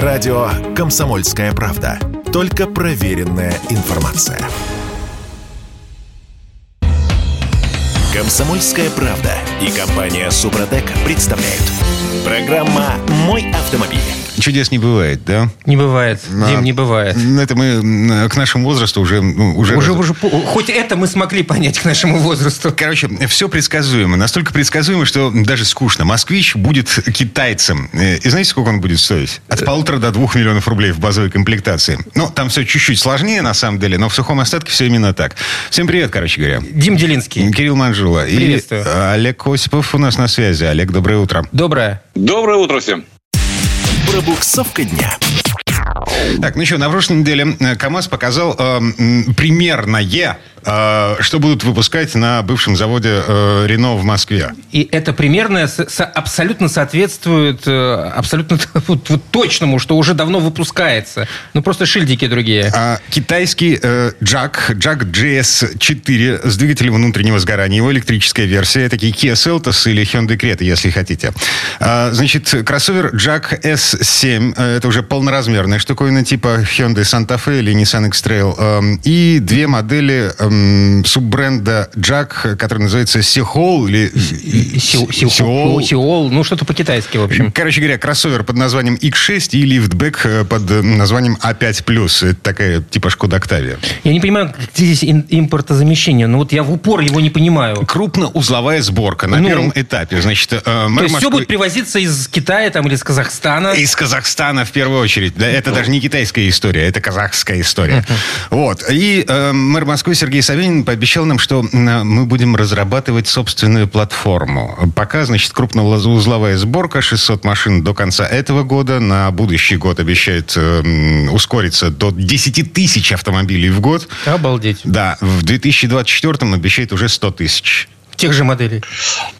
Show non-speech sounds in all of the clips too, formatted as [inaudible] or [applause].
Радио «Комсомольская правда». Только проверенная информация. «Комсомольская правда» и компания «Супротек» представляют. Программа «Мой автомобиль». Чудес не бывает, да? Не бывает, А, Дим, не бывает. Это мы м, к нашему возрасту уже... ну, уже, Уже, уже, по- хоть это мы смогли понять к нашему возрасту. Короче, все предсказуемо. Настолько предсказуемо, что даже скучно. «Москвич» будет китайцем. Э, И знаете, сколько он будет стоить? От полутора до двух миллионов рублей в базовой комплектации. Ну, там все чуть-чуть сложнее, на самом деле, но в сухом остатке все именно так. Всем привет, короче говоря. Дим Делинский, Кирилл Манжула. И Приветствую. э, Олег Осипов у нас на связи. Олег, доброе утро. доброе. Доброе утро всем. Пробуксовка дня. Так, ну что, на прошлой неделе э, КАМАЗ показал э, примерное, что будут выпускать на бывшем заводе э, Рено в Москве. И это примерно абсолютно соответствует э, абсолютно [laughs] вот, вот точному, что уже давно выпускается. Ну, просто шильдики другие. А, китайский Jack, Jack GS4 с двигателем внутреннего сгорания. Его электрическая версия. Такие Kia Seltos или Hyundai Creta, если хотите. А, значит, кроссовер Jack S7. э, Это уже полноразмерная штуковина типа Hyundai Santa Fe или Nissan X-Trail. Эм, И две модели суббренда Jack, который называется Seoul или Seoul. Сеул, ну, что-то по-китайски, в общем. Короче говоря, кроссовер под названием X6 и лифтбэк э, под э, названием A5+. Это такая типа Шкода Октавия. Я не понимаю, где здесь импортозамещение. Ну, вот я в упор его не понимаю. Крупноузловая сборка на Ну. первом этапе. Значит, э, То есть все Москвы- будет привозиться из Китая там, или из Казахстана? Из Казахстана в первую очередь. Да, это даже не китайская история, это казахская история. Вот. И э, мэр Москвы Сергей Собянин пообещал нам, что э, мы будем разрабатывать собственную платформу. Пока, значит, крупноузловая сборка, 600 машин до конца этого года. На будущий год обещает э, ускориться до 10 тысяч автомобилей в год. Обалдеть. Да, в 2024 обещает уже 100 тысяч. Тех же моделей.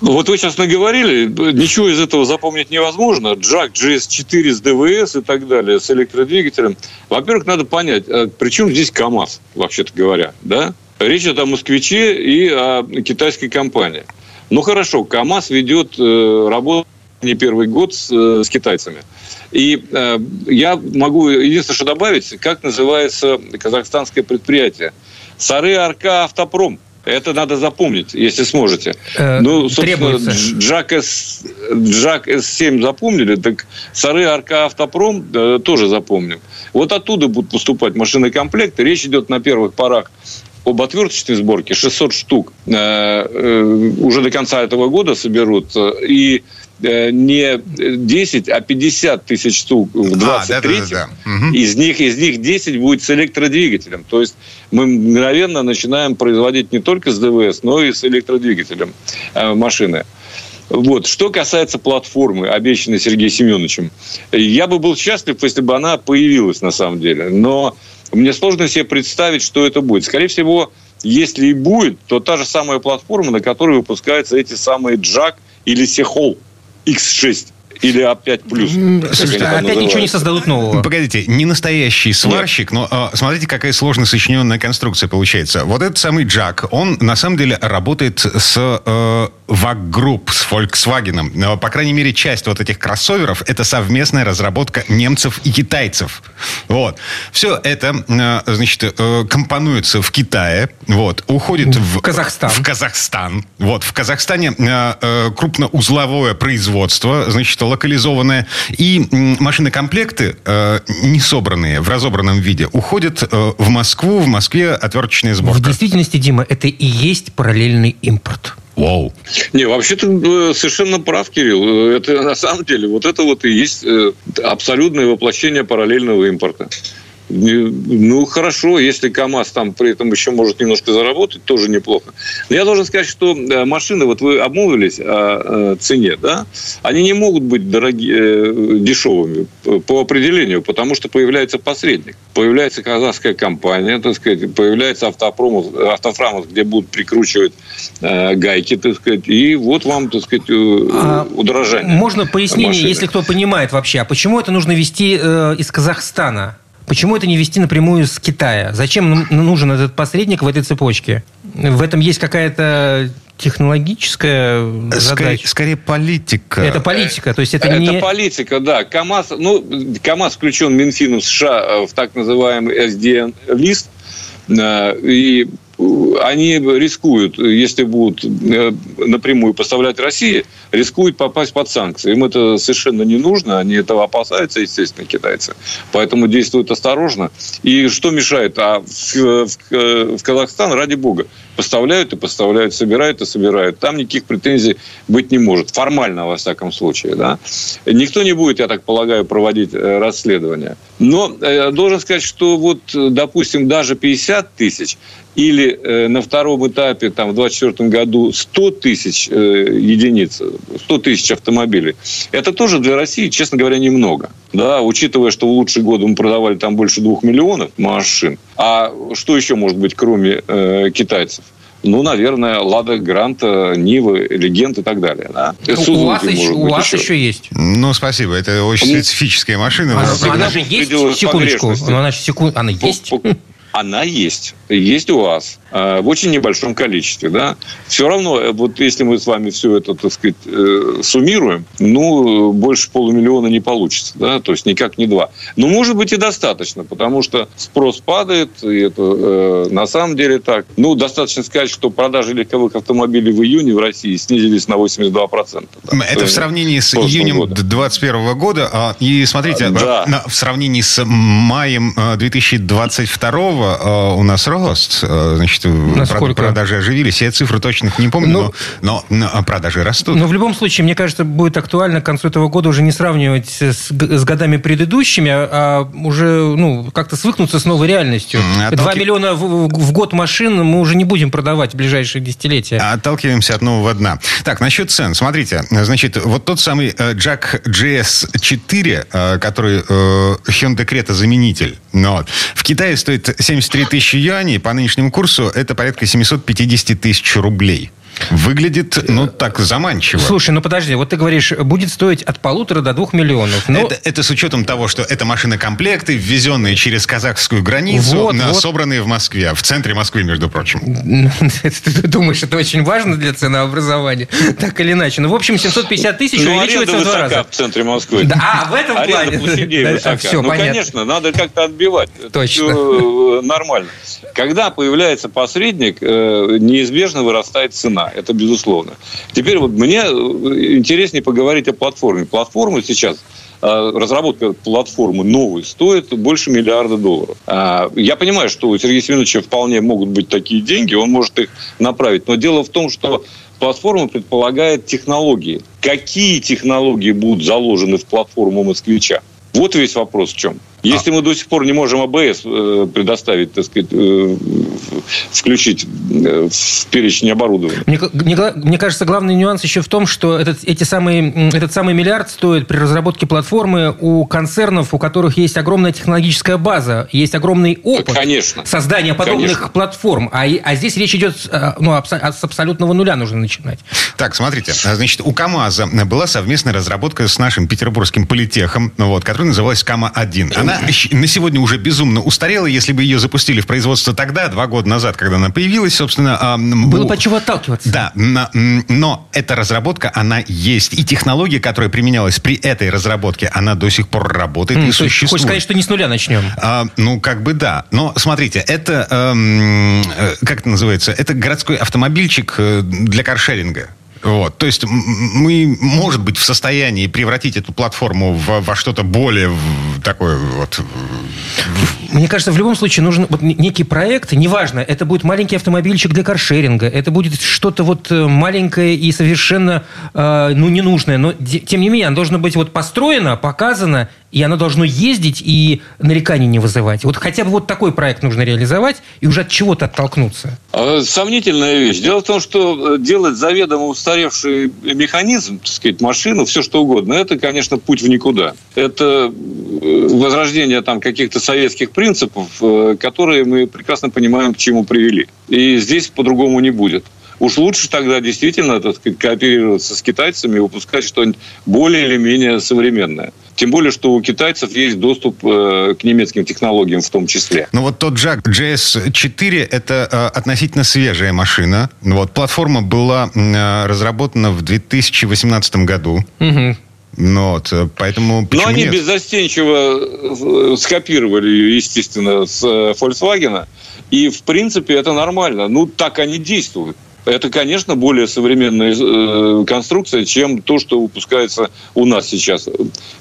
Вот вы сейчас наговорили, ничего из этого запомнить невозможно. Джак, GS4 с ДВС и так далее, с электродвигателем. Во-первых, надо понять, а при чем здесь КАМАЗ, вообще-то говоря, да? Речь идет о москвиче и о китайской компании. Ну хорошо, КАМАЗ ведет э, работу не первый год с, э, с китайцами. И э, я могу единственное, что добавить, как называется казахстанское предприятие. Сары Арка Автопром. Это надо запомнить, если сможете. Э, ну, собственно, требуется. Дж- Джак, С, Джак С7 запомнили, так Сары Арка Автопром э, тоже запомним. Вот оттуда будут поступать машины-комплекты. Речь идет на первых порах об отверточной сборке 600 штук э, э, уже до конца этого года соберут. И э, не 10, а 50 тысяч штук в 23 А, да-да-да. Мгм. из них, из них 10 будет с электродвигателем. То есть мы мгновенно начинаем производить не только с ДВС, но и с электродвигателем машины. Вот. Что касается платформы, обещанной Сергеем Семеновичем, я бы был счастлив, если бы она появилась на самом деле. Но мне сложно себе представить, что это будет. Скорее всего, если и будет, то та же самая платформа, на которой выпускаются эти самые Джак или Сехол X6 или А5+. М, как Слушайте, опять ничего не создадут нового. Погодите, не настоящий сварщик, но а, смотрите, какая сложно сочиненная конструкция получается. Вот этот самый Джак, он на самом деле работает с э, Group, с Volkswagen. По крайней мере, часть вот этих кроссоверов это совместная разработка немцев и китайцев. Вот. Все это, э, значит, э, компонуется в Китае, вот, уходит в, Казахстан. в Казахстан. Вот, в Казахстане э, э, крупноузловое производство, значит, локализованное. И машинокомплекты, э, не собранные в разобранном виде, уходят э, в Москву. В Москве отверточная В сборка. действительности, Дима, это и есть параллельный импорт. Вау. Не, вообще-то э, совершенно прав, Кирилл. Это на самом деле вот это вот и есть абсолютное воплощение параллельного импорта. Ну, хорошо, если КАМАЗ там при этом еще может немножко заработать, тоже неплохо. Но я должен сказать, что э, машины, вот вы обмолвились о э, цене, да, они не могут быть дорогие, э, дешевыми по определению, потому что появляется посредник. Появляется казахская компания, так сказать, появляется автопромов, автофрамов, где будут прикручивать гайки, так сказать, и вот вам, так сказать, А удорожание. Можно пояснение, машины. если кто понимает вообще, а почему это нужно вести из Казахстана? Почему это не вести напрямую с Китая? Зачем нужен этот посредник в этой цепочке? В этом есть какая-то технологическая Скорее, задача. скорее политика. Это политика, то есть это, Это не... политика, да. КАМАЗ, ну, КАМАЗ включен Минфином США э, в так называемый SDN-лист, э, и они рискуют, если будут э, напрямую поставлять России, рискуют попасть под санкции. Им это совершенно не нужно, они этого опасаются, естественно, китайцы. Поэтому действуют осторожно. И что мешает? А в, в, в Казахстан, ради бога, поставляют и поставляют, собирают и собирают. Там никаких претензий быть не может. Формально, во всяком случае. Да? Никто не будет, я так полагаю, проводить э, расследование. Но э, должен сказать, что вот, допустим, даже 50 тысяч или э, на втором этапе, там, в 2024 году 100 тысяч э, единиц, 100 тысяч автомобилей, это тоже для России, честно говоря, немного. Да, учитывая, что в лучшие годы мы продавали там больше двух миллионов машин. А что еще может быть, кроме э, китайцев? Ну, наверное, Лада Гранта, Нивы, Легенд и так далее. Да. Ну, у вас, еще, у вас еще. есть. Ну, спасибо. Это очень ну, специфическая машина. А, она, она же есть, секундочку. Она, же секунд... она есть? Она есть есть у вас э, в очень небольшом количестве. Да? Все равно, э, вот если мы с вами все это, так сказать, э, суммируем, ну, больше полумиллиона не получится. Да? То есть никак не два. Но может быть и достаточно, потому что спрос падает, и это на самом деле так. Ну, достаточно сказать, что продажи легковых автомобилей в июне в России снизились на 82%. Да? Это в сравнении с июнем 2021 года. А, и смотрите, да. в сравнении с маем 2022 у нас рост рост. Э, значит, Насколько? продажи оживились. Я цифры точных не помню, ну, но, но, но продажи растут. Но в любом случае, мне кажется, будет актуально к концу этого года уже не сравнивать с, с годами предыдущими, а, а уже ну, как-то свыкнуться с новой реальностью. Отталки... 2 миллиона в, в год машин мы уже не будем продавать в ближайшие десятилетия. Отталкиваемся от нового дна. Так, насчет цен. Смотрите, значит, вот тот самый Jack GS4, э, который э, Hyundai Creta заменитель, но в Китае стоит 73 тысячи юаней, Германии по нынешнему курсу это порядка 750 тысяч рублей. Выглядит, ну, так заманчиво. Слушай, ну подожди, вот ты говоришь, будет стоить от полутора до двух миллионов. Но... Это, это с учетом того, что это машины-комплекты, ввезенные через казахскую границу, вот, на, вот. собранные в Москве, в центре Москвы, между прочим. [laughs] Ты думаешь, это очень важно для ценообразования? Так или иначе. Ну, в общем, 750 тысяч ну, увеличивается в два раза. в центре Москвы. а, в этом плане. Все, ну, конечно, надо как-то отбивать. Точно. Э, нормально. Когда появляется посредник, э, неизбежно вырастает цена. Это безусловно. Теперь вот мне э, интереснее поговорить о платформе. Платформа сейчас э, разработка платформы новой стоит больше миллиарда долларов. А, я понимаю, что у Сергея Семеновича вполне могут быть такие деньги, он может их направить. Но дело в том, что платформа предполагает технологии. Какие технологии будут заложены в платформу москвича? Вот весь вопрос в чем. Если а. мы до сих пор не можем АБС э, предоставить, так сказать, э, включить э, в перечень оборудования. Мне, мне, мне кажется, главный нюанс еще в том, что этот, эти самые, этот самый миллиард стоит при разработке платформы у концернов, у которых есть огромная технологическая база, есть огромный опыт Конечно. создания подобных Конечно. платформ. А, а здесь речь идет ну, с абсолютного нуля нужно начинать. Так, смотрите. Значит, у КАМАЗа была совместная разработка с нашим петербургским политехом, вот, которая называлась КАМА-1. Она на сегодня уже безумно устарела. Если бы ее запустили в производство тогда, два года назад, когда она появилась, собственно... А, Было по чего отталкиваться. Да, но эта разработка, она есть. И технология, которая применялась при этой разработке, она до сих пор работает mm, и существует. Хочешь сказать, что не с нуля начнем? А, ну, как бы да. Но смотрите, это, эм, э, как это называется, это городской автомобильчик э, для каршеринга. Вот. То есть мы, может быть, в состоянии превратить эту платформу в, во что-то более такое вот... Мне кажется, в любом случае нужен вот некий проект, неважно, это будет маленький автомобильчик для каршеринга, это будет что-то вот э, маленькое и совершенно, э, ну, ненужное, но тем не менее, оно должно быть вот построено, показано и оно должно ездить и нареканий не вызывать. Вот хотя бы вот такой проект нужно реализовать и уже от чего-то оттолкнуться. А, сомнительная вещь. Дело в том, что э, делать заведомо устаревший механизм, так сказать, машину, все что угодно, это, конечно, путь в никуда. Это возрождение там каких-то советских принципов, э, которые мы прекрасно понимаем, к чему привели. И здесь по-другому не будет. уж лучше тогда действительно так сказать, кооперироваться с китайцами и выпускать что-нибудь более или менее современное. Тем более, что у китайцев есть доступ э, к немецким технологиям в том числе. Ну вот тот Jack JS4 это э, относительно свежая машина. Вот платформа была э, разработана в 2018 году. Угу. Ну вот, э, поэтому Но они нет? беззастенчиво э, скопировали ее, естественно, с э, Volkswagen. И, в принципе, это нормально. Ну, так они действуют. Это, конечно, более современная конструкция, чем то, что выпускается у нас сейчас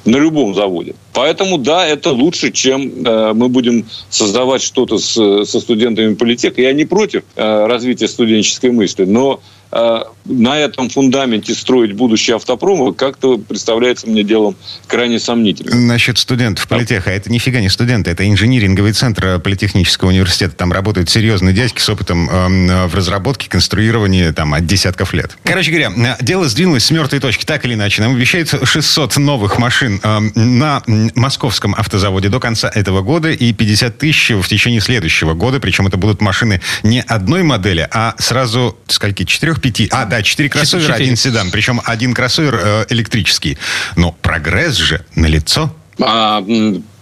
на любом заводе. Поэтому, да, это лучше, чем мы будем создавать что-то с, со студентами политеха. Я не против развития студенческой мысли, но на этом фундаменте строить будущее автопрома как-то представляется мне делом крайне сомнительным. Насчет студентов политеха. Это нифига не студенты, это инжиниринговый центр э, Политехнического университета. Там работают серьезные дядьки с опытом э, в разработке, конструировании там, от десятков лет. Короче говоря, э, дело сдвинулось с мертвой точки, так или иначе. Нам обещают 600 новых машин э, на московском автозаводе до конца этого года и 50 тысяч в течение следующего года. Причем это будут машины не одной модели, а сразу скольки? Четырех, пяти? А, да, четыре кроссовера, Четыре. один седан. Причем один кроссовер э, электрический. Но прогресс же налицо. А,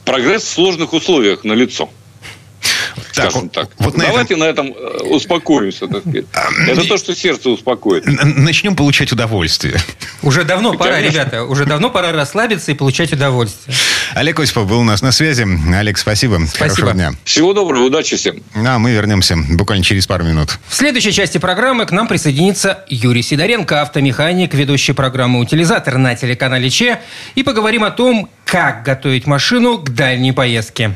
прогресс в сложных условиях налицо. Так, Скажем так. вот на Давайте на этом э, успокоимся, так сказать. Это то, что сердце успокоит. Начнем получать удовольствие. Уже давно пора, Конечно. ребята, уже давно пора расслабиться и получать удовольствие. Олег Осипов был у нас на связи. Олег, спасибо. Хорошего дня. Всего доброго, удачи всем. А мы вернемся буквально через пару минут. В следующей части программы к нам присоединится Юрий Сидоренко, автомеханик, ведущий программы «Утилизатор» на телеканале ЧЕ. И поговорим о том, как готовить машину к дальней поездке.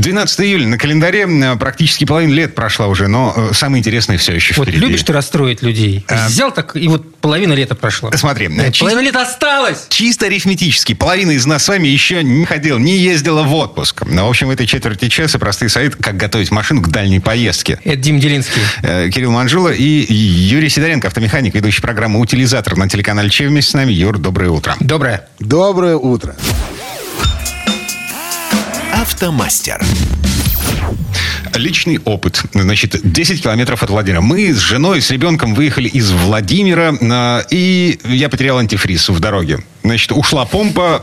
12 июля на календаре практически половина лет прошла уже, но э, самое интересное все еще Вот впереди. любишь ты расстроить людей? А. Взял так, и вот половина лета прошла. Смотри, э, Нет, чисто, Половина лета осталась! чисто арифметически, половина из нас с вами еще не ходил, не ездила в отпуск. Но, в общем, в этой четверти часа простой совет, как готовить машину к дальней поездке. Это Дим Делинский. Э, Кирилл Манжула и Юрий Сидоренко, автомеханик, ведущий программы «Утилизатор» на телеканале ЧЕ вместе с нами. Юр, доброе утро. Доброе. Доброе утро. Автомастер. Личный опыт. Значит, 10 километров от Владимира. Мы с женой, с ребенком выехали из Владимира, э, и я потерял антифриз в дороге. Значит, ушла помпа,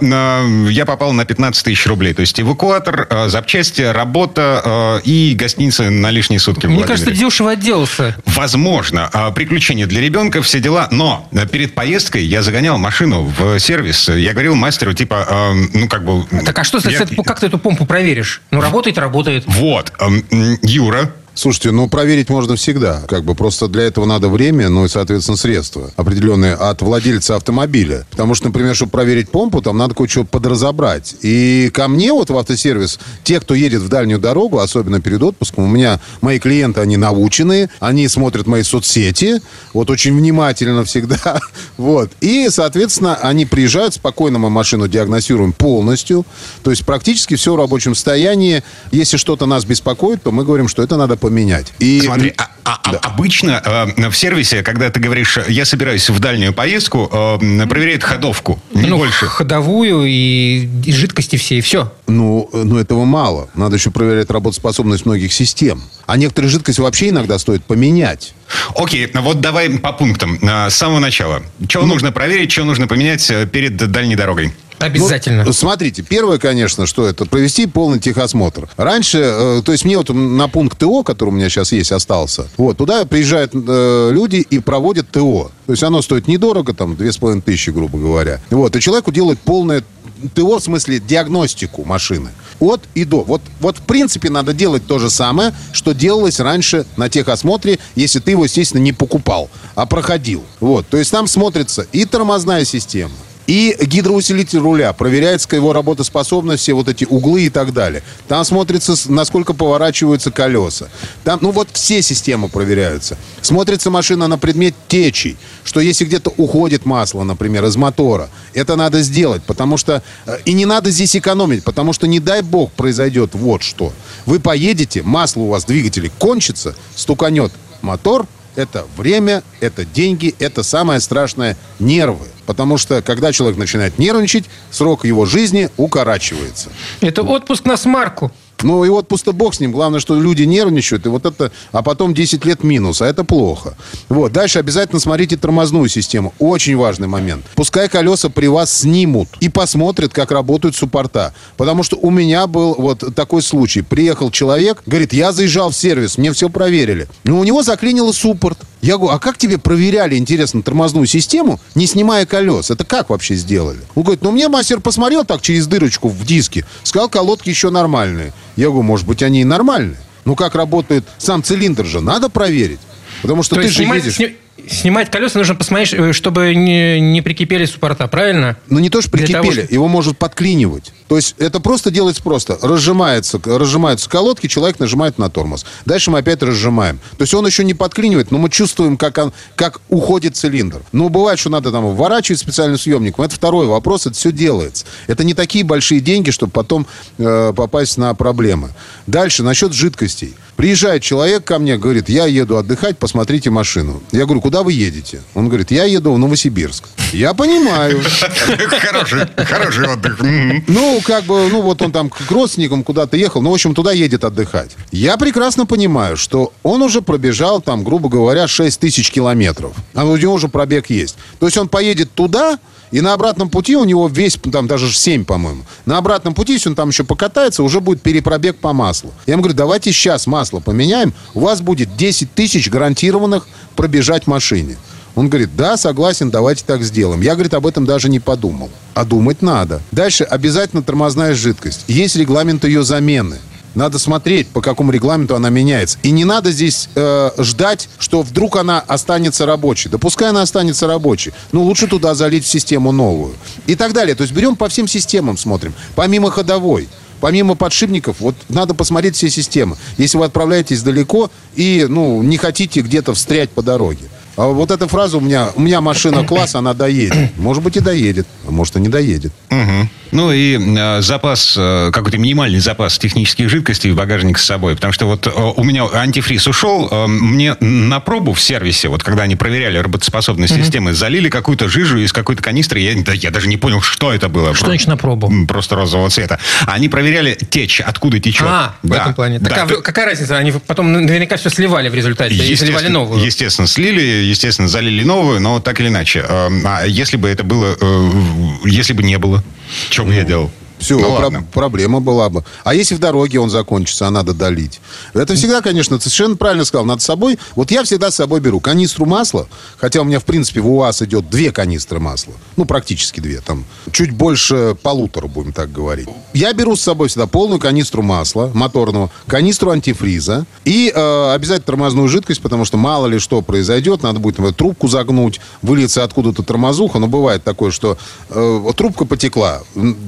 я попал на 15 тысяч рублей. То есть эвакуатор, э, запчасти, работа э, и гостиница на лишние сутки Мне кажется, дешево отделался. Возможно, а, приключения для ребенка, все дела. Но э, перед поездкой я загонял машину в сервис. Я говорил мастеру, типа, ну, как бы... Так а что, я- как ты эту помпу проверишь? Ну, работает, работает. Вот. эм, Юра, Слушайте, ну проверить можно всегда. Как бы просто для этого надо время, ну и, соответственно, средства определенные от владельца автомобиля. Потому что, например, чтобы проверить помпу, там надо кое-что подразобрать. И ко мне вот в автосервис, те, кто едет в дальнюю дорогу, особенно перед отпуском, у меня мои клиенты, они наученные, они смотрят мои соцсети, вот очень внимательно всегда. [laughs] Вот. И, соответственно, они приезжают, спокойно мы машину диагностируем полностью. То есть практически все в рабочем состоянии. Если что-то нас беспокоит, то мы говорим, что это надо поменять. И Смотри, а- а- а- обычно э, в сервисе, когда ты говоришь, я собираюсь в дальнюю поездку, э, проверяют ходовку, не ну, больше. ходовую и, и жидкости все, и все. Ну, ну, этого мало. Надо еще проверять работоспособность многих систем. А некоторые жидкости вообще иногда стоит поменять. Окей, вот давай по пунктам. Э, С самого начала. Что Ну. нужно проверить, что нужно поменять э, перед дальней дорогой? Обязательно. Ну, смотрите, первое, конечно, что это провести полный техосмотр. Раньше, э, то есть мне вот на пункт ТО, который у меня сейчас есть, остался, вот, туда приезжают э, люди и проводят ТО. То есть оно стоит недорого, там, две с половиной тысячи, грубо говоря. Вот, и человеку делают полное ТО, в смысле диагностику машины. От и до. Вот, вот в принципе надо делать то же самое, что делалось раньше на техосмотре, если ты его, естественно, не покупал, а проходил. Вот. То есть там смотрится и тормозная система, и гидроусилитель руля, проверяется его работоспособность, все вот эти углы и так далее. Там смотрится, насколько поворачиваются колеса. Там, ну вот все системы проверяются. Смотрится машина на предмет течей, что если где-то уходит масло, например, из мотора, это надо сделать, потому что... э, И не надо здесь экономить, потому что, не дай бог, произойдет вот что. Вы поедете, масло у вас в двигателе кончится, стуканет мотор, это время, это деньги, это самое страшное – нервы. Потому что, когда человек начинает нервничать, срок его жизни укорачивается. Это отпуск на смарку. Ну и вот пусто бог с ним. Главное, что люди нервничают, и вот это, а потом 10 лет минус, а это плохо. Вот. Дальше обязательно смотрите тормозную систему. Очень важный момент. Пускай колеса при вас снимут и посмотрят, как работают суппорта. Потому что у меня был вот такой случай. Приехал человек, говорит, я заезжал в сервис, мне все проверили. Но у него заклинило суппорт. Я говорю, а как тебе проверяли, интересно, тормозную систему, не снимая колес? Это как вообще сделали? Он говорит, ну мне мастер посмотрел так через дырочку в диске, сказал, колодки еще нормальные. Я говорю, может быть, они и нормальные. Ну как работает сам цилиндр же, надо проверить. Потому что То ты же едешь... сни- снимать колеса нужно посмотреть, э, чтобы не, не прикипели суппорта, правильно? Ну, не то, что прикипели, того, что- его может подклинивать. То есть это просто делается просто. Разжимается, разжимаются колодки, человек нажимает на тормоз. Дальше мы опять разжимаем. То есть он еще не подклинивает, но мы чувствуем, как, он, как уходит цилиндр. Ну, бывает, что надо там вворачивать специальным съемником. Это второй вопрос, это все делается. Это не такие большие деньги, чтобы потом э, попасть на проблемы. Дальше, насчет жидкостей. Приезжает человек ко мне, говорит, я еду отдыхать, посмотрите машину. Я говорю, куда вы едете? Он говорит, я еду в Новосибирск. Я понимаю. Хороший, хороший отдых. Ну, как бы, ну, вот он там к родственникам куда-то ехал, ну, в общем, туда едет отдыхать. Я прекрасно понимаю, что он уже пробежал там, грубо говоря, 6 тысяч километров. А у него уже пробег есть. То есть он поедет туда, и на обратном пути у него весь, там даже 7, по-моему. На обратном пути, если он там еще покатается, уже будет перепробег по маслу. Я ему говорю, давайте сейчас масло поменяем, у вас будет 10 тысяч гарантированных пробежать машине. Он говорит, да, согласен, давайте так сделаем. Я, говорит, об этом даже не подумал. А думать надо. Дальше обязательно тормозная жидкость. Есть регламент ее замены. Надо смотреть, по какому регламенту она меняется. И не надо здесь э, ждать, что вдруг она останется рабочей. Да пускай она останется рабочей. Ну, лучше туда залить в систему новую. И так далее. То есть берем по всем системам, смотрим. Помимо ходовой. Помимо подшипников, вот надо посмотреть все системы. Если вы отправляетесь далеко и, ну, не хотите где-то встрять по дороге. А вот эта фраза у меня, у меня машина класс, она доедет. Может быть и доедет, а может и не доедет. Мгм. Ну и э, запас, э, какой-то минимальный запас технических жидкостей в багажник с собой. Потому что вот э, у меня антифриз ушел, э, мне на пробу в сервисе, вот когда они проверяли работоспособность системы, залили какую-то жижу из какой-то канистры. Я, да, я даже не понял, что это было. Что значит на пробу? Просто розового цвета. Они проверяли течь, откуда течет. А, в Да, этом плане. Так да. а вы- какая разница? Они потом наверняка все сливали в результате. И заливали Естественно, новую. Естественно, слили, естественно, залили новую, но так или иначе. Э, А если бы это было, э, если бы не было, что бы я делал? Все, Ну, ладно. проблема была бы. А если в дороге он закончится, а надо долить? Это всегда, конечно, ты совершенно правильно сказал, надо с собой. Вот я всегда с собой беру канистру масла, хотя у меня, в принципе, в УАЗ идет две канистры масла. Ну, практически две, там чуть больше полутора, будем так говорить. Я беру с собой всегда полную канистру масла моторного, канистру антифриза и э, обязательно тормозную жидкость, потому что мало ли что произойдет, надо будет например, трубку загнуть, выльется откуда-то тормозуха, но бывает такое, что э, трубка потекла,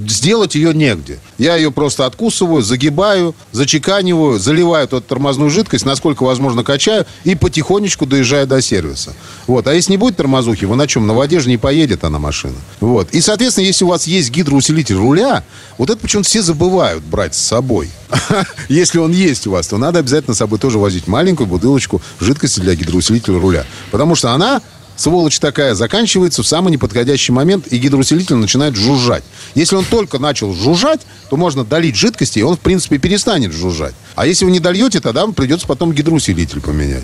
сделать ее негде. Я ее просто откусываю, загибаю, зачеканиваю, заливаю эту тормозную жидкость, насколько возможно качаю и потихонечку доезжаю до сервиса. Вот. А если не будет тормозухи, вы на чем? На воде же не поедет она машина. Вот. И, соответственно, если у вас есть гидроусилитель руля, вот это почему-то все забывают брать с собой. [laughs] Если он есть у вас, то надо обязательно с собой тоже возить маленькую бутылочку жидкости для гидроусилителя руля. Потому что она сволочь такая, заканчивается в самый неподходящий момент, и гидроусилитель начинает жужжать. Если он только начал жужжать, то можно долить жидкости, и он, в принципе, перестанет жужжать. А если вы не дольете, тогда вам придется потом гидроусилитель поменять.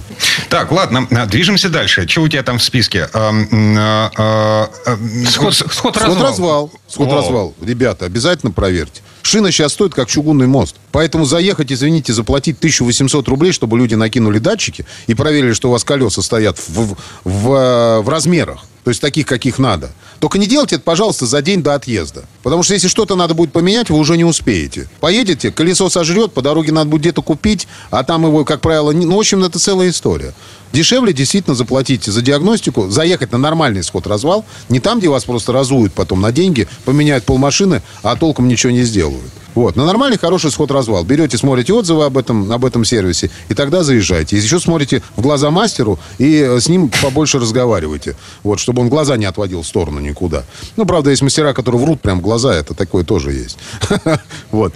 Так, ладно, движемся дальше. Что у тебя там в списке? Эм, м, а, а, а, Сход, сход Сход развал. развал. Сход О. развал. Ребята, обязательно проверьте. Шина сейчас стоит как чугунный мост. Поэтому заехать, извините, заплатить 1800 рублей, чтобы люди накинули датчики и проверили, что у вас колеса стоят в, в, э, в размерах. То есть таких, каких надо. Только не делайте это, пожалуйста, за день до отъезда. Потому что если что-то надо будет поменять, вы уже не успеете. Поедете, колесо сожрет, по дороге надо будет где-то купить, а там его, как правило, не... ну, в общем, это целая история. Дешевле действительно заплатить за диагностику, заехать на нормальный сход-развал, не там, где вас просто разуют потом на деньги, поменяют полмашины, а толком ничего не сделают. Вот. На нормальный, хороший сход-развал. Берете, смотрите отзывы об этом, об этом сервисе, и тогда заезжайте. И еще смотрите в глаза мастеру и э, с ним побольше разговаривайте. Вот, чтобы он глаза не отводил в сторону никуда. Ну, правда, есть мастера, которые врут прям глаза, это такое тоже есть. [laughs] Вот.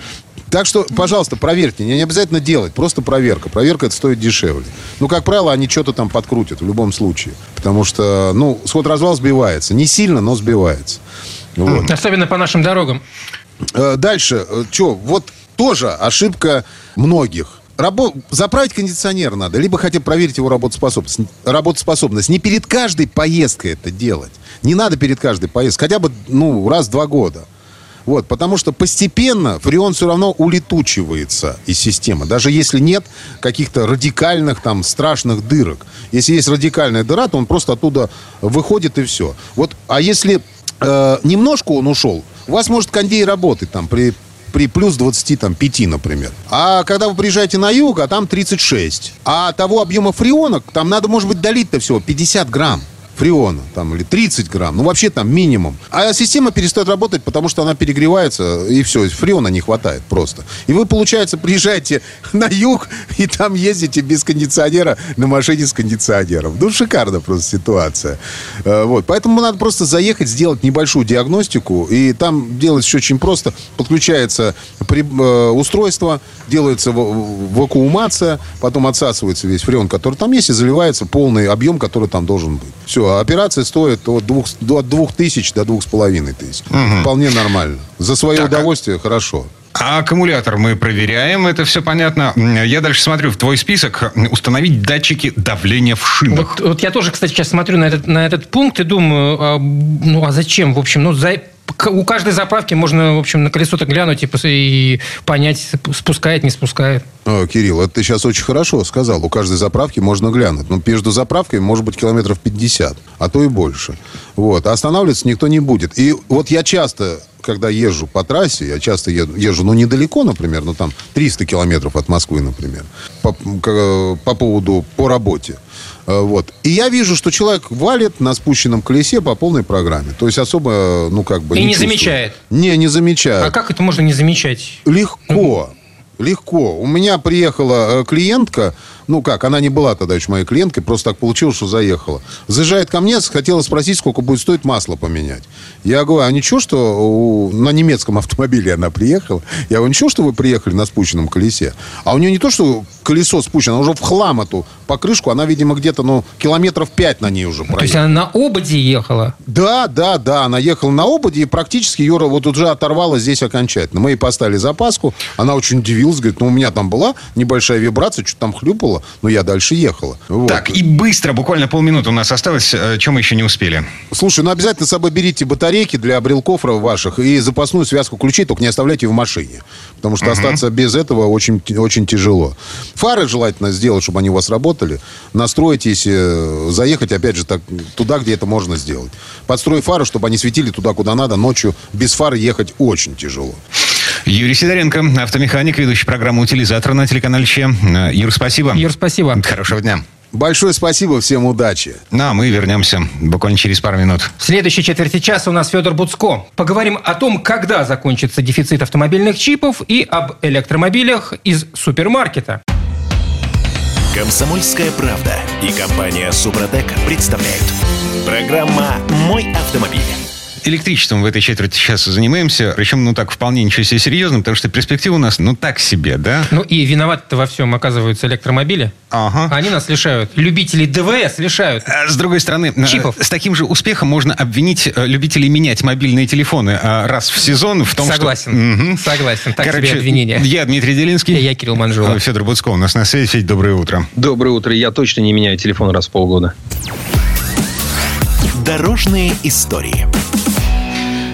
Так что, пожалуйста, проверьте. Не обязательно делать, просто проверка. Проверка это стоит дешевле. Ну, как правило, они что-то там подкрутят в любом случае. Потому что, ну, сход-развал сбивается. Не сильно, но сбивается. Вот. Особенно по нашим дорогам. Э, Дальше, что, вот тоже ошибка многих. Рабо... Заправить кондиционер надо, либо хотя бы проверить его работоспособность. работоспособность. Не перед каждой поездкой это делать. Не надо перед каждой поездкой. Хотя бы, ну, раз в два года. Вот, потому что постепенно фреон все равно улетучивается из системы. Даже если нет каких-то радикальных, там, страшных дырок. Если есть радикальная дыра, то он просто оттуда выходит и все. Вот, а если э, немножко он ушел, у вас может кондей работать там при при плюс 25, например. А когда вы приезжаете на юг, а там 36. А того объема фреона, там надо, может быть, долить-то всего 50 грамм фреона, там, или 30 грамм, ну, вообще там минимум. А система перестает работать, потому что она перегревается, и все, фреона не хватает просто. И вы, получается, приезжаете [laughs] на юг, и там ездите без кондиционера на машине с кондиционером. Ну, шикарно просто ситуация. Э, Вот, поэтому надо просто заехать, сделать небольшую диагностику, и там делать все очень просто. Подключается при- э, устройство, делается вакуумация, потом отсасывается весь фреон, который там есть, и заливается полный объем, который там должен быть. Все, операция стоит от двух, до от двух тысяч до двух с половиной тысяч. Вполне нормально. За свое Так, а- удовольствие хорошо. А аккумулятор мы проверяем, это все понятно. Я дальше смотрю в твой список. Установить датчики давления в шинах. Вот, вот я тоже, кстати, сейчас смотрю на этот, на этот пункт и думаю, а, ну а зачем? В общем, ну за, у каждой заправки можно, в общем, на колесо-то глянуть и, и понять, спускает, не спускает. О, Кирилл, это ты сейчас очень хорошо сказал. У каждой заправки можно глянуть. Но между заправками может быть километров 50, а то и больше. Вот. А останавливаться никто не будет. И вот я часто, когда езжу по трассе, я часто еду, езжу, ну, недалеко, например, ну, там 300 километров от Москвы, например, по, к- по поводу, по работе. Э, Вот. И я вижу, что человек валит на спущенном колесе по полной программе. То есть особо, ну, как бы... И не чувствует. замечает? Не, не замечает. А как это можно не замечать? Легко. Легко. У меня приехала э, клиентка, ну как, она не была тогда еще моей клиенткой, просто так получилось, что заехала. Заезжает ко мне, хотела спросить, сколько будет стоить масло поменять. Я говорю, а ничего, что у- на немецком автомобиле она приехала? Я говорю, ничего, что вы приехали на спущенном колесе? А у нее не то, что колесо спущено, она уже в хлам эту покрышку, она, видимо, где-то, ну, километров пять на ней уже То есть проехала. она на ободе ехала? Да, да, да. Она ехала на ободе и практически ее вот уже оторвала здесь окончательно. Мы ей поставили запаску. Она очень удивилась, говорит, ну у меня там была небольшая вибрация, что-то там хлюпало, но я дальше ехала. Вот. Так, и быстро, буквально полминуты у нас осталось. Э, Чем мы еще не успели? Слушай, ну обязательно с собой берите батарейки для брелков ваших и запасную связку ключей, только не оставляйте в машине. Потому что остаться без этого очень, очень тяжело. Фары желательно сделать, чтобы они у вас работали. Настроить, если э, заехать, опять же, так, туда, где это можно сделать. Подстрой фары, чтобы они светили туда, куда надо. Ночью без фар ехать очень тяжело. Юрий Сидоренко, автомеханик, ведущий программу «Утилизатор» на телеканале Че. Э, Юр, спасибо. Юр, спасибо. Хорошего дня. Большое спасибо, всем удачи. Ну, а мы вернемся буквально через пару минут. В следующей четверти часа у нас Федор Буцко. Поговорим о том, когда закончится дефицит автомобильных чипов и об электромобилях из супермаркета. Комсомольская правда и компания Супротек представляют. Программа «Мой автомобиль». Электричеством в этой четверти сейчас занимаемся, причем, ну, так, вполне ничего себе серьезным, потому что перспектива у нас, ну, так себе, да? Ну и виноваты-то во всем оказываются электромобили. Ага. Они нас лишают. Любителей ДВС лишают. А С другой стороны, э, Чипов. с таким же успехом можно обвинить э, любителей менять мобильные телефоны э, раз в сезон в том, Согласен. что... Мгм. Согласен. Так Короче, себе обвинение. Я Дмитрий Делинский. И я Кирилл Манжула. Э, Федор Буцко у нас на связи. Федь, доброе утро. Доброе утро. Я точно не меняю телефон раз в полгода. Дорожные истории.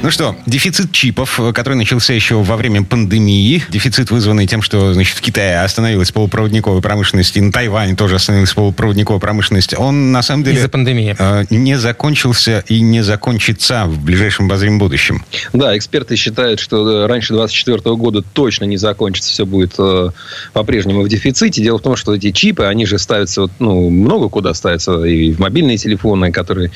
Ну что, дефицит чипов, э, который начался еще во время пандемии. Дефицит, вызванный тем, что значит, в Китае остановилась полупроводниковая промышленность, и на Тайване тоже остановилась полупроводниковая промышленность. Он, на самом деле, Из-за пандемии. э, не закончился и не закончится в ближайшем обозримом будущем. Да, эксперты считают, что э, раньше 2024 года точно не закончится, все будет э, по-прежнему в дефиците. Дело в том, что эти чипы, они же ставятся, вот, ну, много куда ставятся, и в мобильные телефоны, которые,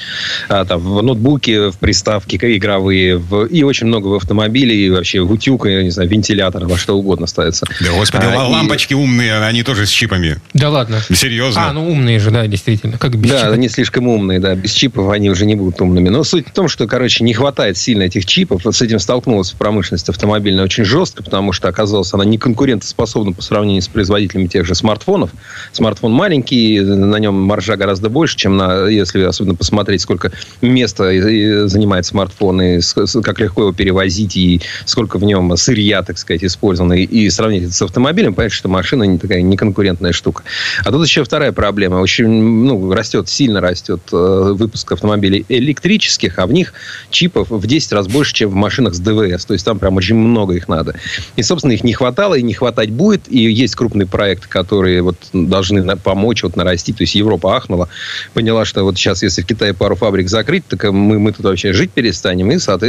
а, там, в ноутбуки, в приставки игровые, в, и очень много в автомобиле, и вообще в утюг, я не знаю, вентилятор, во что угодно ставится. Да, господи, А, и- лампочки умные, они тоже с чипами. Да ладно. Серьезно. А, ну умные же, да, действительно. Как без Да, чипа. они слишком умные, да. Без чипов они уже не будут умными. Но суть в том, что, короче, не хватает сильно этих чипов. Вот с этим столкнулась промышленность автомобильная очень жестко, потому что оказалось, она не конкурентоспособна по сравнению с производителями тех же смартфонов. Смартфон маленький, на нем маржа гораздо больше, чем на, если особенно посмотреть, сколько места и- и занимает смартфон, и как легко его перевозить, и сколько в нем сырья, так сказать, использовано, и- сравнить это с автомобилем, понятно, что машина не такая неконкурентная штука. А тут еще вторая проблема. Очень ну, растет, сильно растет э, выпуск автомобилей электрических, а в них чипов в 10 раз больше, чем в машинах с ДВС. То есть там прям очень много их надо. И, собственно, их не хватало и не хватать будет. И есть крупные проекты, которые вот должны помочь вот нарастить. То есть Европа ахнула, поняла, что вот сейчас, если в Китае пару фабрик закрыть, так мы, мы тут вообще жить перестанем. И, соответственно,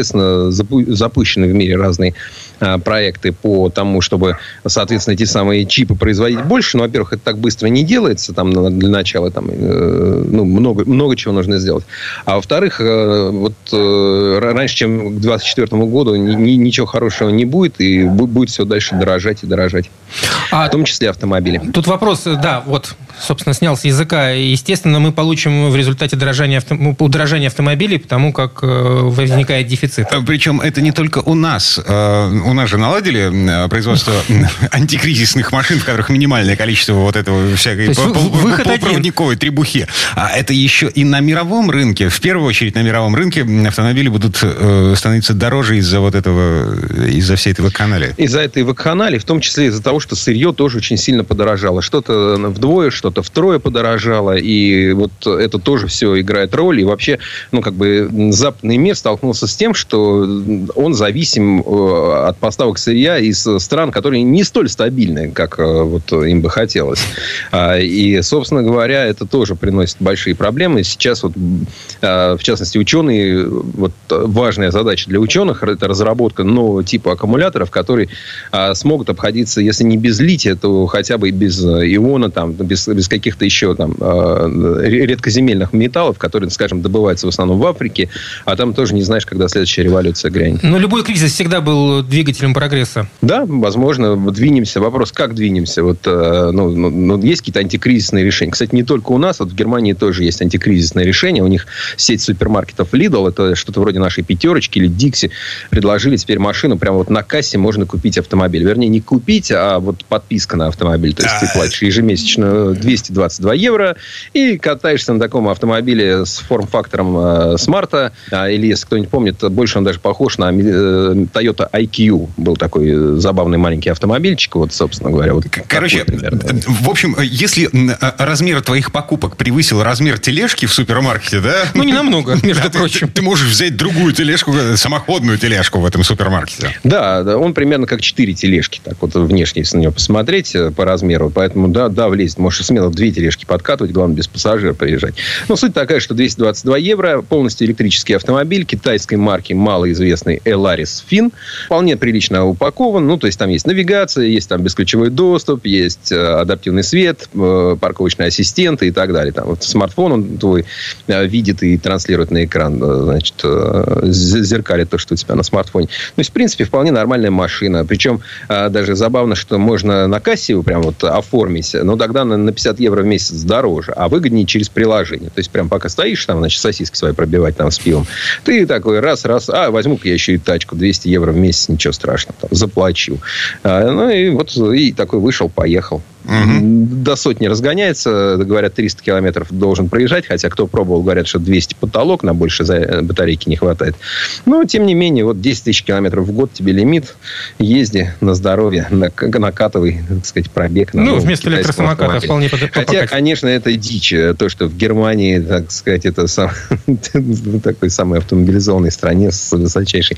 запу- запущены в мире разные проекты по тому, чтобы, соответственно, эти самые чипы производить больше. Но, во-первых, это так быстро не делается. Там для начала там, э, ну, много, много чего нужно сделать. А во-вторых, э, вот э, ра- раньше, чем к 2024 году, ни- ни- ничего хорошего не будет. И бу- будет все дальше дорожать и дорожать. А В том числе автомобили. Тут вопрос, э, да, вот, собственно, снял с языка. Естественно, мы получим в результате дорожания, авто- ну, удорожания автомобилей, потому как э, возникает дефицит. Э, Причем это не только у нас. Э, У нас же наладили э, производство [laughs] антикризисных машин, в которых минимальное количество вот этого всякой полупроводниковой требухи. А это еще и на мировом рынке. В первую очередь на мировом рынке автомобили будут э, становиться дороже из-за вот этого, э, из-за всей этой вакханалии. Из-за этой вакханалии, в том числе из-за того, что сырье тоже очень сильно подорожало. Что-то вдвое, что-то втрое подорожало. И вот это тоже все играет роль. И вообще, ну, как бы западный мир столкнулся с тем, что он зависим от поставок сырья из стран, которые не столь стабильны, как э, вот им бы хотелось. А, И, собственно говоря, это тоже приносит большие проблемы. Сейчас вот, а, в частности, ученые, вот важная задача для ученых, это разработка нового типа аккумуляторов, которые а, смогут обходиться, если не без лития, то хотя бы без э, иона, там, без, без каких-то еще там ре- редкоземельных металлов, которые, скажем, добываются в основном в Африке, а там тоже не знаешь, когда следующая революция грянет. Но любой кризис всегда был двигателем прогресса. Да, возможно, двинемся. Вопрос, как двинемся? Вот, э, ну, ну, ну, есть какие-то антикризисные решения. Кстати, не только у нас, вот в Германии тоже есть антикризисное решение. У них сеть супермаркетов Lidl, это что-то вроде нашей пятерочки или Dixie, предложили теперь машину, прямо вот на кассе можно купить автомобиль. Вернее, не купить, а вот подписка на автомобиль. То есть ты платишь ежемесячно 222 евро и катаешься на таком автомобиле с форм-фактором э, смарта. А, или, если кто-нибудь помнит, больше он даже похож на э, Toyota IQ. Был такой э, забавный маленький автомобильчик. Вот, собственно говоря, вот Короче, такой примерно. э, в общем, э, если э, размер твоих покупок превысил размер тележки в супермаркете, да? [laughs] Ну, не намного, [laughs] между Да, ты- прочим. Ты можешь взять другую тележку, э, самоходную тележку в этом супермаркете. Да, да, он примерно как четыре тележки, так вот внешне, если на него посмотреть э, по размеру. Поэтому, да, да, влезет. Можешь смело две тележки подкатывать, главное, без пассажира приезжать. Но суть такая, что 222 евро, полностью электрический автомобиль китайской марки, малоизвестный Elaris Fin. Вполне прилично упакован. Ну, то есть, там есть навигация, есть там бесключевой доступ, есть э, адаптивный свет, э, парковочный ассистент и так далее. Там вот смартфон он твой э, видит и транслирует на экран, значит, зеркалит то, что у тебя на смартфоне. То есть, в принципе, вполне нормальная машина. Причем даже забавно, что можно на кассе его прям вот оформить, но тогда на на 50 евро в месяц дороже, а выгоднее через приложение. То есть, прям пока стоишь там, значит, сосиски свои пробивать там с пивом, ты такой раз, раз, а, возьму-ка я еще и тачку, 200 евро в месяц, ничего страшного, там, заплачу. А, ну, и вот и такой вышел, поехал. До сотни разгоняется, говорят, 300 километров должен проезжать, хотя кто пробовал, говорят, что 200 потолок, на больше э, батарейки не хватает. Но, тем не менее, вот 10 тысяч километров в год тебе лимит, езди на здоровье, нак- накатывай, так сказать, пробег. на Ну, вместо электросамоката вполне под- Хотя, конечно, это дичь. э, То, что в Германии, так сказать, это сам- [laughs] такой самой автомобилизованной стране с высочайшей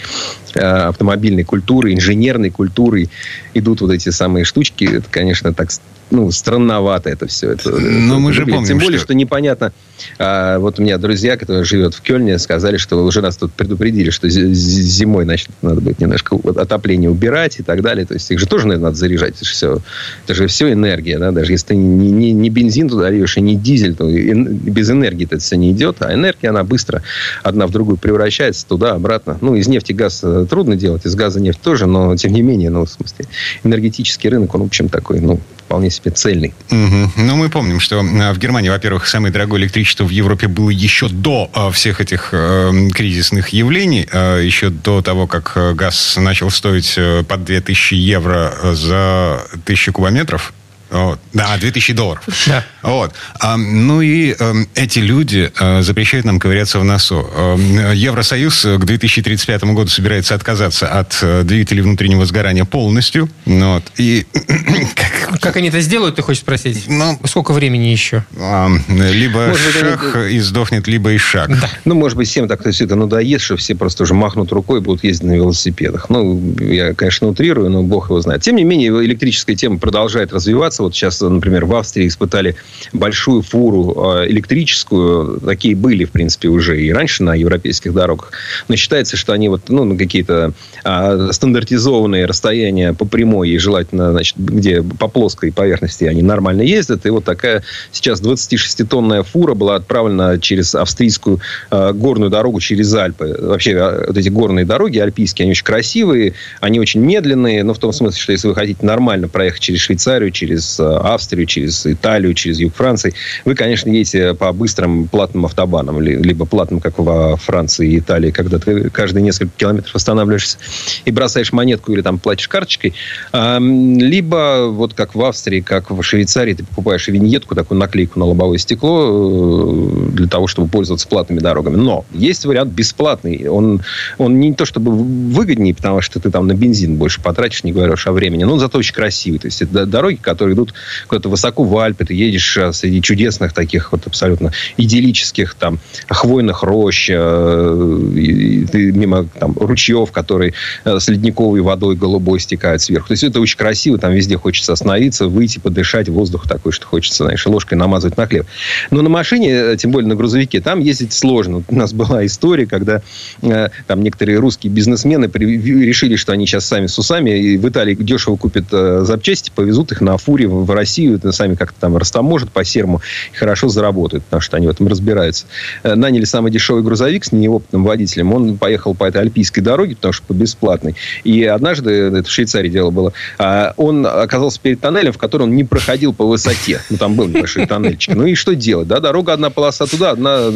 э, автомобильной культурой, инженерной культурой идут вот эти самые штучки. Это, конечно, так ну, странновато это все. Это, Но это мы же помним, Тем более, что- что, непонятно. А, вот у меня друзья, которые живут в Кельне, сказали, что уже нас тут предупредили, что зи- зи- зимой, значит, надо будет немножко отопление убирать и так далее. То есть их же тоже, наверное, надо заряжать. Это же все, это же все энергия, да? Даже если ты не, не, не бензин туда льешь и не дизель, то и- без энергии это все не идет. А энергия, она быстро одна в другую превращается туда, обратно. Ну, из нефти газ э, трудно делать, из газа нефть тоже, но тем не менее, ну, в смысле, энергетический рынок, он, в общем, такой, ну, вполне себе цельный. Мгм. Ну, мы помним, что э, в Германии, во-первых, самое дорогое электричество в Европе было еще до э, всех этих э, кризисных явлений, э, еще до того, как э, газ начал стоить под 2000 евро за 1000 кубометров. Вот. Да, 2000 долларов. Да. Вот. А, ну и эм, эти люди э, запрещают нам ковыряться в носу. Эм, Евросоюз э, к 2035 году собирается отказаться от э, двигателей внутреннего сгорания полностью. Ну Вот. И [clears throat] Как они это сделают, ты хочешь спросить? Ну- Сколько времени еще? а, либо Может быть, шаг и сдохнет, либо и шаг. Ну, может быть, всем так все это надоест, что все просто уже махнут рукой и будут ездить на велосипедах. Ну, я, конечно, утрирую, но бог его знает. Тем не менее, электрическая тема продолжает развиваться. Вот сейчас, например, в Австрии испытали большую фуру э, электрическую. Такие были, в принципе, уже и раньше на европейских дорогах. Но считается, что они вот, ну, какие-то а, стандартизованные расстояния по прямой и желательно, значит, где по плоской поверхности они нормально ездят. И вот такая сейчас 26-тонная фура была отправлена через австрийскую э, горную дорогу через Альпы. Вообще, вот эти горные дороги альпийские, они очень красивые, они очень медленные, но в том смысле, что если вы хотите нормально проехать через Швейцарию, через э, Австрию, через Италию, через юг Франции, вы, конечно, едете по быстрым платным автобанам, ли- либо платным, как во Франции и Италии, когда ты каждые несколько километров останавливаешься и бросаешь монетку или там платишь карточкой, либо вот как в Австрии, как в Швейцарии, ты покупаешь виньетку, такую наклейку на лобовое стекло э, для того, чтобы пользоваться платными дорогами. Но есть вариант бесплатный. Он, он не то чтобы выгоднее, потому что ты там на бензин больше потратишь, не говоря уж о времени, но он зато очень красивый. То есть это дороги, которые идут куда-то высоко в Альпы, ты едешь э, среди чудесных таких вот абсолютно идиллических там хвойных рощ, э, и- ты мимо там ручьев, которые э, с ледниковой водой голубой стекают сверху. То есть это очень красиво, там везде хочется остановиться, выйти, подышать, воздух такой, что хочется, знаешь, ложкой намазывать на хлеб. Но на машине, тем более на грузовике, там ездить сложно. У нас была история, когда э, там некоторые русские бизнесмены при- решили, что они сейчас сами с усами и в Италии дешево купят э, запчасти, повезут их на фуре в, в Россию, это сами как-то там растаможат по серму и хорошо заработают, потому что они в этом разбираются. Э, наняли самый дешевый грузовик с неопытным водителем. Он поехал по этой альпийской дороге, потому что по бесплатной. И однажды, это в Швейцарии дело было, а, он оказался перед тоннелем, в который он не проходил по высоте. Ну, там был небольшой тоннельчик. Ну и что делать? Да, дорога одна полоса туда, одна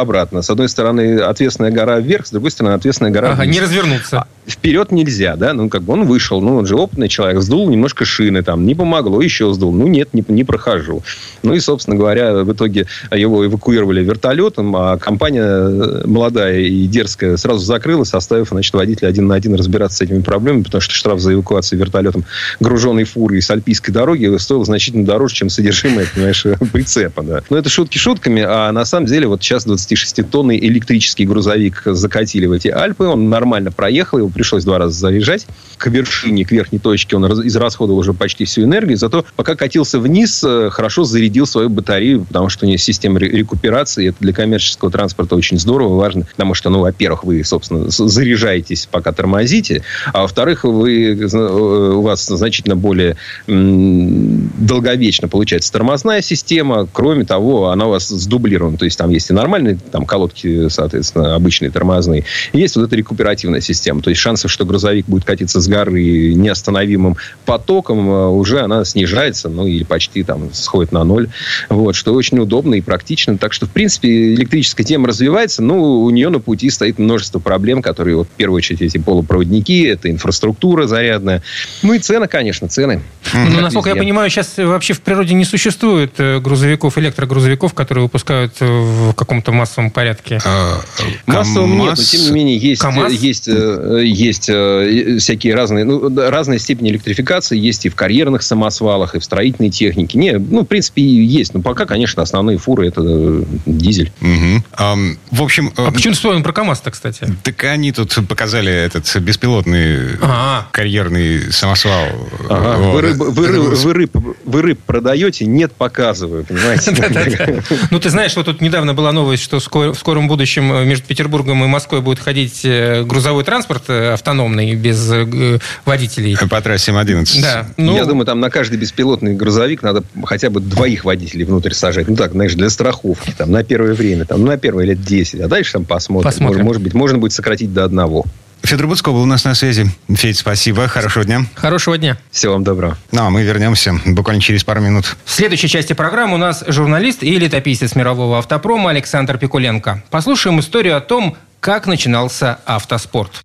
обратно. С одной стороны ответственная гора вверх, с другой стороны ответственная гора Ага, вниз. не развернуться. Вперед нельзя, да? Ну, как бы он вышел, ну, он же опытный человек, сдул немножко шины там, не помогло, еще сдул. Ну, нет, не, не прохожу. Ну, и, собственно говоря, в итоге его эвакуировали вертолетом, а компания э, молодая и дерзкая сразу закрылась, оставив, значит, водителя один на один разбираться с этими проблемами, потому что штраф за эвакуацию вертолетом груженной фуры с альпийской дороги стоил значительно дороже, чем содержимое, понимаешь, [laughs] прицепа, да. Но это шутки шутками, а на самом деле вот сейчас 26-тонный электрический грузовик закатили в эти Альпы, он нормально проехал, его пришлось два раза заряжать. К вершине, к верхней точке он израсходовал уже почти всю энергию, зато пока катился вниз, э, хорошо зарядил свою батарею, потому что у есть система ре- рекуперации, это для коммерческого транспорта очень здорово, важно, потому что, ну, во-первых, вы, собственно, заряжаетесь, пока тормозите, а во-вторых, вы, э, у вас значительно более долговечно получается тормозная система, кроме того, она у вас сдублирована, то есть там есть и нормальные там колодки, соответственно, обычные тормозные, и есть вот эта рекуперативная система, то есть шансов, что грузовик будет катиться с горы неостановимым потоком, э, уже она снижается, ну, или почти там сходит на ноль, вот, что очень удобно и практично, так что, в принципе, электрическая тема развивается, но у нее на пути стоит множество проблем, которые, вот, в первую очередь, эти полупроводники, это инфраструктура зарядная, ну, и цены, конечно, цены. Ну, насколько я понимаю, сейчас вообще в природе не существует э, грузовиков, электрогрузовиков, которые выпускают э, в каком-то массовом порядке. А, Массовым нет, но тем не менее есть, есть, э, есть э, всякие разные, ну, разные степени электрификации. Есть и в карьерных самосвалах, и в строительной технике. Не, ну, в принципе, есть. Но пока, конечно, основные фуры это э, дизель. Угу. Um, в общем... А почему вспомнил про КАМАЗ-то, кстати? Так они тут показали этот беспилотный А-а-а. карьерный самосвал. Ага. Вы, рыб, вы, рыб, вы, рыб, вы рыб продаете, нет, показываю, понимаете? [laughs] Ну, ты знаешь, что тут недавно была новость, что в скором будущем между Петербургом и Москвой будет ходить грузовой транспорт э, автономный, без э, водителей. По трассе М11. Да. Ну... Я думаю, там на каждый беспилотный грузовик надо хотя бы двоих водителей внутрь сажать. Ну так, знаешь, для страховки. Там, на первое время, там, на первые лет 10. А дальше там посмотрим. посмотрим. Может, может быть, можно будет сократить до одного. Федор Буцко был у нас на связи. Федь, спасибо. Хорошего дня. Хорошего дня. Всего вам доброго. Ну, а мы вернемся буквально через пару минут. В следующей части программы у нас журналист и летописец мирового автопрома Александр Пикуленко. Послушаем историю о том, как начинался автоспорт.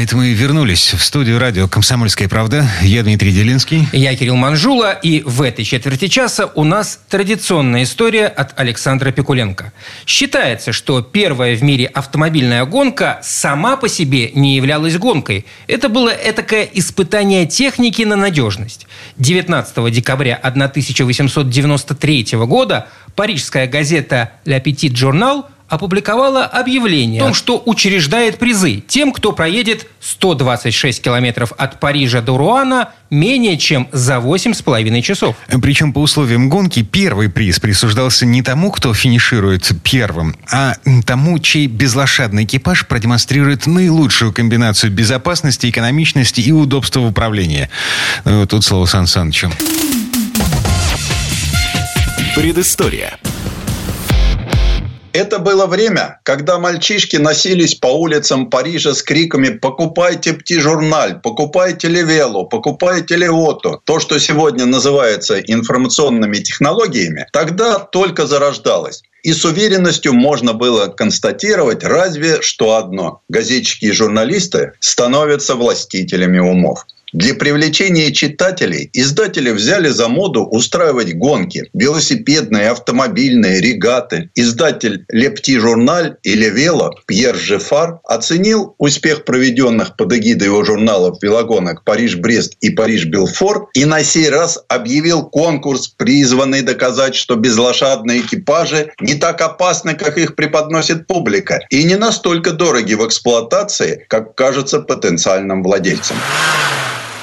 Это мы вернулись в студию радио «Комсомольская правда». Я Дмитрий Делинский. Я Кирилл Манжула. И в этой четверти часа у нас традиционная история от Александра Пикуленко. Считается, что первая в мире автомобильная гонка сама по себе не являлась гонкой. Это было этакое испытание техники на надежность. 19 декабря 1893 года парижская газета «Ля Petit Journal» опубликовала объявление о том, что учреждает призы тем, кто проедет 126 километров от Парижа до Руана менее чем за 8,5 часов. Причем по условиям гонки первый приз присуждался не тому, кто финиширует первым, а тому, чей безлошадный экипаж продемонстрирует наилучшую комбинацию безопасности, экономичности и удобства в управлении. Ну, тут слово Сан Санычу. Предыстория. Это было время, когда мальчишки носились по улицам Парижа с криками «Покупайте Пти-журналь», «Покупайте Левелу», «Покупайте Леоту». То, что сегодня называется информационными технологиями, тогда только зарождалось. И с уверенностью можно было констатировать разве что одно. Газетчики и журналисты становятся властителями умов. Для привлечения читателей издатели взяли за моду устраивать гонки, велосипедные, автомобильные, регаты. Издатель «Лепти журналь» или «Вело» Пьер Жефар оценил успех проведенных под эгидой его журналов велогонок «Париж-Брест» и «Париж-Белфор» и на сей раз объявил конкурс, призванный доказать, что безлошадные экипажи не так опасны, как их преподносит публика, и не настолько дороги в эксплуатации, как кажется потенциальным владельцам.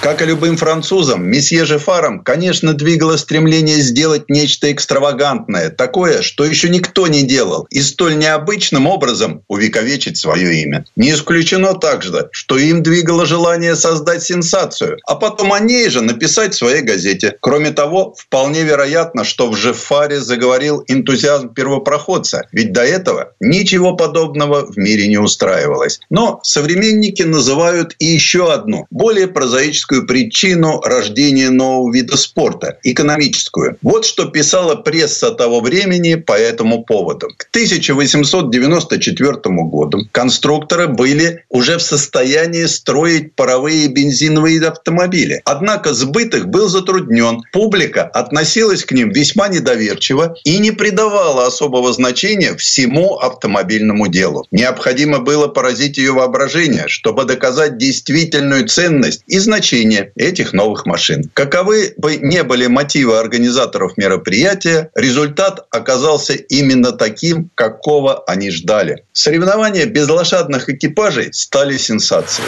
Как и любым французам, месье Жефаром, конечно, двигало стремление сделать нечто экстравагантное, такое, что еще никто не делал, и столь необычным образом увековечить свое имя. Не исключено также, что им двигало желание создать сенсацию, а потом о ней же написать в своей газете. Кроме того, вполне вероятно, что в Жефаре заговорил энтузиазм первопроходца, ведь до этого ничего подобного в мире не устраивалось. Но современники называют и еще одну, более прозаическую экономическую причину рождения нового вида спорта – экономическую. Вот что писала пресса того времени по этому поводу. К 1894 году конструкторы были уже в состоянии строить паровые бензиновые автомобили. Однако сбыт их был затруднен. Публика относилась к ним весьма недоверчиво и не придавала особого значения всему автомобильному делу. Необходимо было поразить ее воображение, чтобы доказать действительную ценность и значение значение этих новых машин. Каковы бы не были мотивы организаторов мероприятия, результат оказался именно таким, какого они ждали. Соревнования безлошадных экипажей стали сенсацией.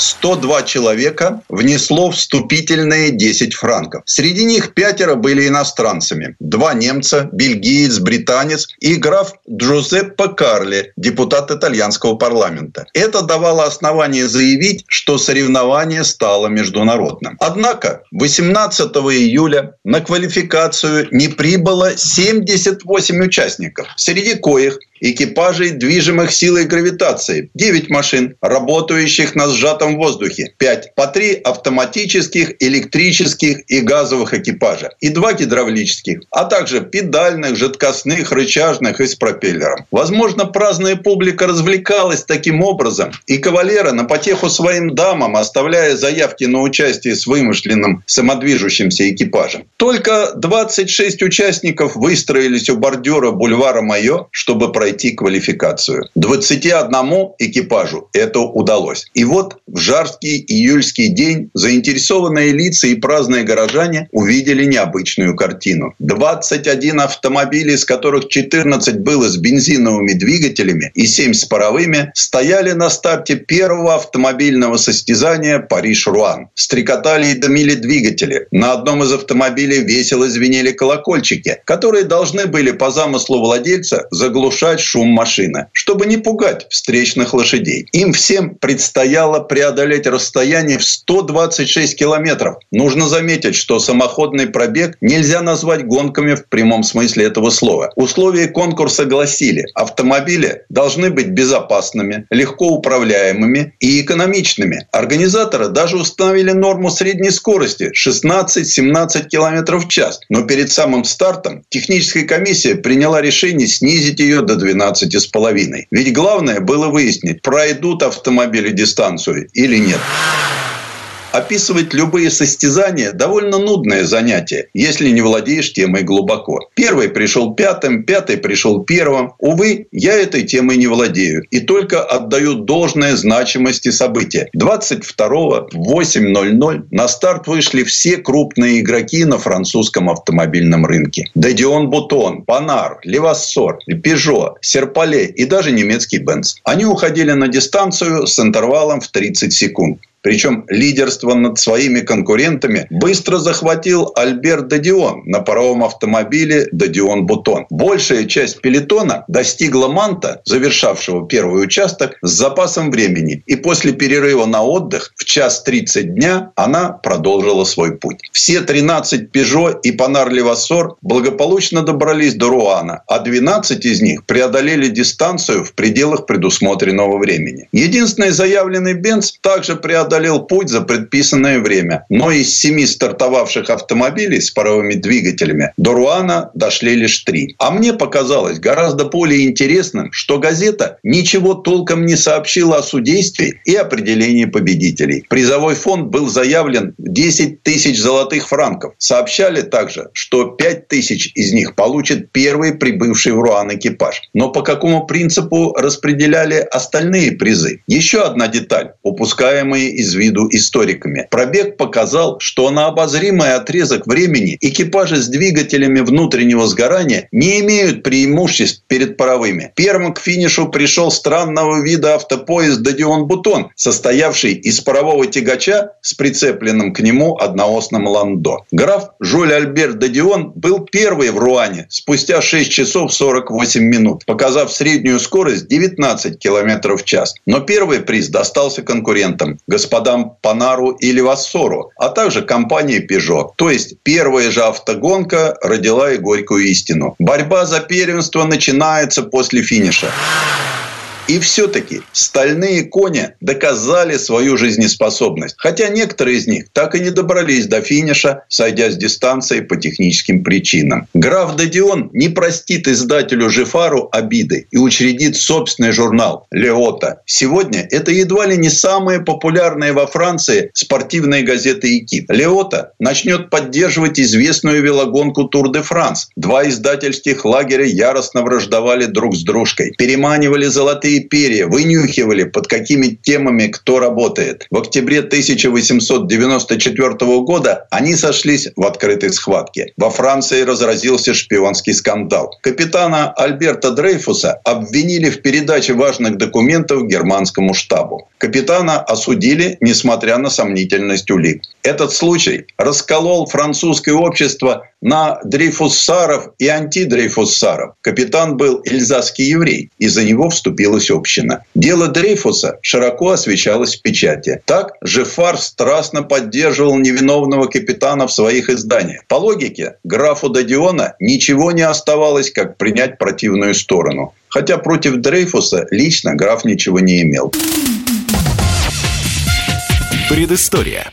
102 человека внесло вступительные 10 франков. Среди них пятеро были иностранцами. Два немца, бельгиец, британец и граф Джузеппе Карли, депутат итальянского парламента. Это давало основание заявить, что соревнование стало международным. Однако 18 июля на квалификацию не прибыло 78 участников, среди коих экипажей, движимых силой гравитации. 9 машин, работающих на сжатом воздухе. 5. По 3 автоматических, электрических и газовых экипажа. И 2 гидравлических. А также педальных, жидкостных, рычажных и с пропеллером. Возможно, праздная публика развлекалась таким образом. И кавалеры на потеху своим дамам, оставляя заявки на участие с вымышленным самодвижущимся экипажем. Только 26 участников выстроились у бордюра бульвара Майо, чтобы пройти квалификацию. 21 экипажу это удалось. И вот в жаркий июльский день заинтересованные лица и праздные горожане увидели необычную картину. 21 автомобилей, из которых 14 было с бензиновыми двигателями и 7 с паровыми, стояли на старте первого автомобильного состязания Париж-Руан. Стрекотали и дымили двигатели. На одном из автомобилей весело звенели колокольчики, которые должны были по замыслу владельца заглушать шум машины, чтобы не пугать встречных лошадей. Им всем предстояло преодолеть расстояние в 126 километров. Нужно заметить, что самоходный пробег нельзя назвать гонками в прямом смысле этого слова. Условия конкурса гласили, автомобили должны быть безопасными, легко управляемыми и экономичными. Организаторы даже установили норму средней скорости 16-17 км в час. Но перед самым стартом техническая комиссия приняла решение снизить ее до 12,5. Ведь главное было выяснить, пройдут автомобили дистанцию или нет. Описывать любые состязания – довольно нудное занятие, если не владеешь темой глубоко. Первый пришел пятым, пятый пришел первым. Увы, я этой темой не владею и только отдаю должное значимости события. 22 в 8.00 на старт вышли все крупные игроки на французском автомобильном рынке. Дедион Бутон, Панар, Левассор, Пежо, Серпале и даже немецкий Бенц. Они уходили на дистанцию с интервалом в 30 секунд. Причем лидерство над своими конкурентами быстро захватил Альберт Дадион на паровом автомобиле Дадион Бутон. Большая часть пелетона достигла манта, завершавшего первый участок, с запасом времени. И после перерыва на отдых в час 30 дня она продолжила свой путь. Все 13 Пежо и Панар Левассор благополучно добрались до Руана, а 12 из них преодолели дистанцию в пределах предусмотренного времени. Единственный заявленный Бенц также преодолел преодолел путь за предписанное время. Но из семи стартовавших автомобилей с паровыми двигателями до Руана дошли лишь три. А мне показалось гораздо более интересным, что газета ничего толком не сообщила о судействе и определении победителей. Призовой фонд был заявлен 10 тысяч золотых франков. Сообщали также, что 5 тысяч из них получит первый прибывший в Руан экипаж. Но по какому принципу распределяли остальные призы? Еще одна деталь, упускаемая из виду историками. Пробег показал, что на обозримый отрезок времени экипажи с двигателями внутреннего сгорания не имеют преимуществ перед паровыми. Первым к финишу пришел странного вида автопоезд «Дадион Бутон», состоявший из парового тягача с прицепленным к нему одноосным ландо. Граф Жюль Альберт Дадион был первый в Руане спустя 6 часов 48 минут, показав среднюю скорость 19 км в час. Но первый приз достался конкурентам – господам Панару или Вассору, а также компании Peugeot. То есть первая же автогонка родила и горькую истину. Борьба за первенство начинается после финиша. И все-таки стальные кони доказали свою жизнеспособность. Хотя некоторые из них так и не добрались до финиша, сойдя с дистанции по техническим причинам. Граф Дадион не простит издателю Жифару обиды и учредит собственный журнал «Леота». Сегодня это едва ли не самая популярная во Франции спортивная газета «Экип». «Леота» начнет поддерживать известную велогонку «Тур де Франс». Два издательских лагеря яростно враждовали друг с дружкой, переманивали золотые перья, вынюхивали, под какими темами кто работает. В октябре 1894 года они сошлись в открытой схватке. Во Франции разразился шпионский скандал. Капитана Альберта Дрейфуса обвинили в передаче важных документов германскому штабу. Капитана осудили, несмотря на сомнительность улик. Этот случай расколол французское общество на дрейфуссаров и антидрейфуссаров. Капитан был эльзасский еврей, и за него вступилась община. Дело Дрейфуса широко освещалось в печати. Так Жефар страстно поддерживал невиновного капитана в своих изданиях. По логике, графу Дадиона ничего не оставалось, как принять противную сторону. Хотя против Дрейфуса лично граф ничего не имел. Предыстория.